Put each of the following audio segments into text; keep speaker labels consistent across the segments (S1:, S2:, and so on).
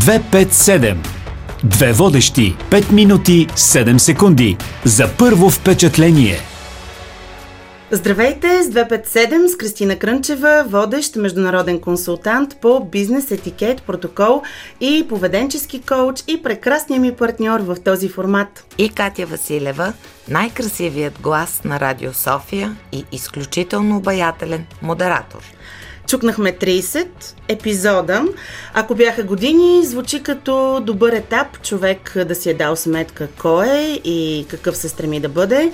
S1: 257. Две водещи. 5 минути 7 секунди. За първо впечатление.
S2: Здравейте с 257 с Кристина Крънчева, водещ международен консултант по бизнес етикет, протокол и поведенчески коуч и прекрасният ми партньор в този формат.
S3: И Катя Василева, най-красивият глас на Радио София и изключително обаятелен модератор –
S2: Чукнахме 30 епизода. Ако бяха години, звучи като добър етап човек да си е дал сметка кой е и какъв се стреми да бъде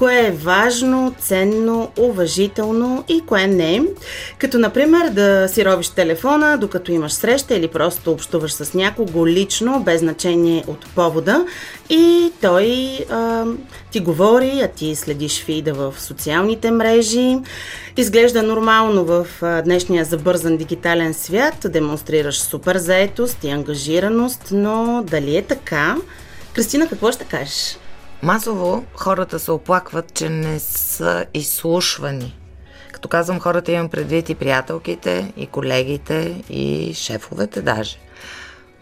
S2: кое е важно, ценно, уважително и кое не. Като, например, да си робиш телефона, докато имаш среща или просто общуваш с някого лично, без значение от повода и той а, ти говори, а ти следиш фида в социалните мрежи. Изглежда нормално в днешния забързан дигитален свят, демонстрираш супер заетост и ангажираност, но дали е така? Кристина, какво ще кажеш?
S3: Масово хората се оплакват, че не са изслушвани. Като казвам хората, имам предвид и приятелките, и колегите, и шефовете даже.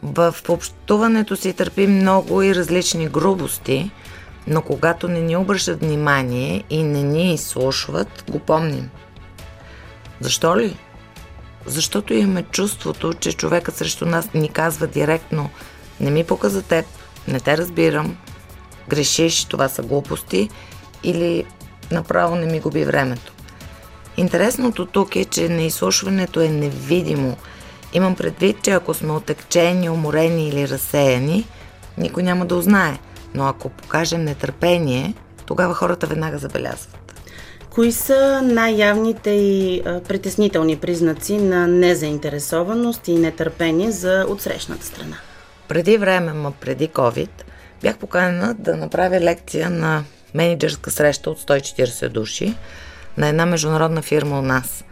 S3: В общуването си търпим много и различни грубости, но когато не ни обръщат внимание и не ни изслушват, го помним. Защо ли? Защото имаме чувството, че човекът срещу нас ни казва директно не ми пука за теб, не те разбирам, грешиш, това са глупости или направо не ми губи времето. Интересното тук е, че неизслушването е невидимо. Имам предвид, че ако сме отекчени, уморени или разсеяни, никой няма да узнае. Но ако покажем нетърпение, тогава хората веднага забелязват.
S2: Кои са най-явните и притеснителни признаци на незаинтересованост и нетърпение за отсрещната страна?
S3: Преди време, ма преди COVID, бях поканена да направя лекция на менеджерска среща от 140 души на една международна фирма у нас.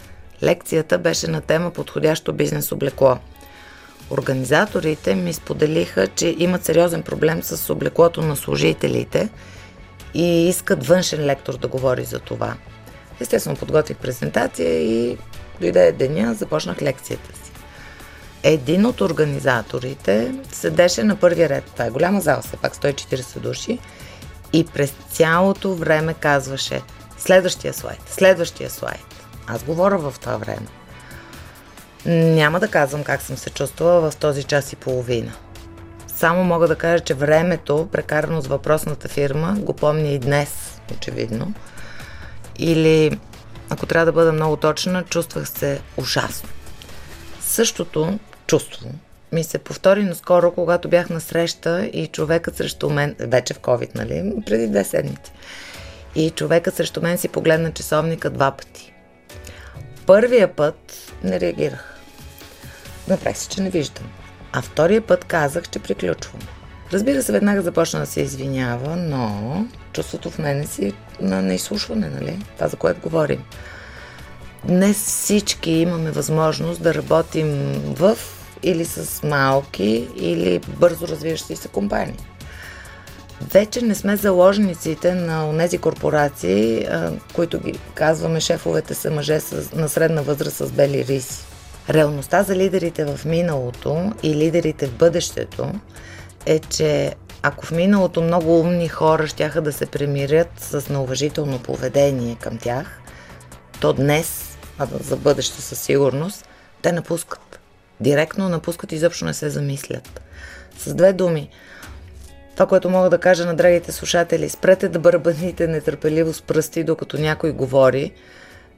S3: Лекцията беше на тема подходящо бизнес облекло. Организаторите ми споделиха, че имат сериозен проблем с облеклото на служителите и искат външен лектор да говори за това. Естествено, подготвих презентация и дойде деня, започнах лекцията си един от организаторите седеше на първия ред. Това е голяма зала, все пак 140 души. И през цялото време казваше следващия слайд, следващия слайд. Аз говоря в това време. Няма да казвам как съм се чувствала в този час и половина. Само мога да кажа, че времето, прекарано с въпросната фирма, го помня и днес, очевидно. Или, ако трябва да бъда много точна, чувствах се ужасно. Същото чувство ми се повтори наскоро, когато бях на среща и човекът срещу мен, вече в COVID, нали, преди две седмици, и човекът срещу мен си погледна часовника два пъти. Първия път не реагирах. Направих се, че не виждам. А втория път казах, че приключвам. Разбира се, веднага започна да се извинява, но чувството в мене си на неизслушване, нали? Това, за което говорим. Днес всички имаме възможност да работим в или с малки, или бързо развиващи се компании. Вече не сме заложниците на тези корпорации, които ги казваме шефовете са мъже на средна възраст с бели риси. Реалността за лидерите в миналото и лидерите в бъдещето е, че ако в миналото много умни хора щяха да се премирят с неуважително поведение към тях, то днес, а за бъдеще със сигурност, те напускат директно напускат и изобщо не се замислят. С две думи, това, което мога да кажа на драгите слушатели, спрете да бърбаните нетърпеливо с пръсти, докато някой говори,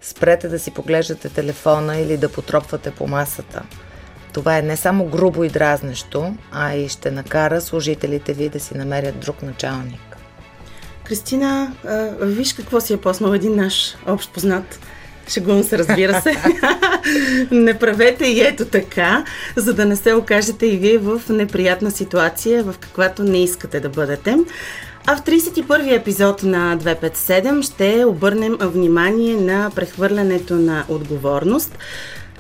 S3: спрете да си поглеждате телефона или да потропвате по масата. Това е не само грубо и дразнещо, а и ще накара служителите ви да си намерят друг началник.
S2: Кристина, виж какво си е поснал един наш общ познат Шегувам се, разбира се. не правете и ето така, за да не се окажете и вие в неприятна ситуация, в каквато не искате да бъдете. А в 31-и епизод на 257 ще обърнем внимание на прехвърлянето на отговорност.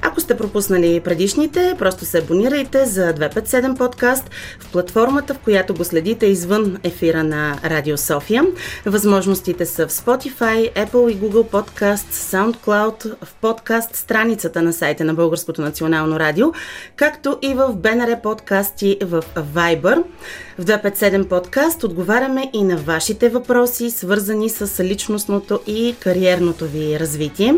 S2: Ако сте пропуснали предишните, просто се абонирайте за 257 подкаст в платформата, в която го следите извън ефира на Радио София. Възможностите са в Spotify, Apple и Google Podcast, SoundCloud, в подкаст страницата на сайта на Българското национално радио, както и в БНР подкасти в Viber. В 257 подкаст отговаряме и на вашите въпроси, свързани с личностното и кариерното ви развитие.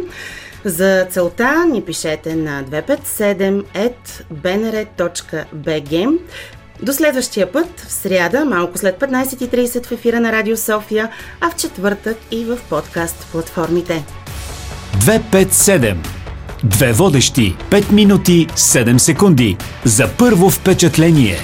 S2: За целта ни пишете на 257.bnr.bg до следващия път, в сряда, малко след 15.30 в ефира на Радио София, а в четвъртък и в подкаст платформите.
S1: 257. Две водещи, 5 минути, 7 секунди. За първо впечатление.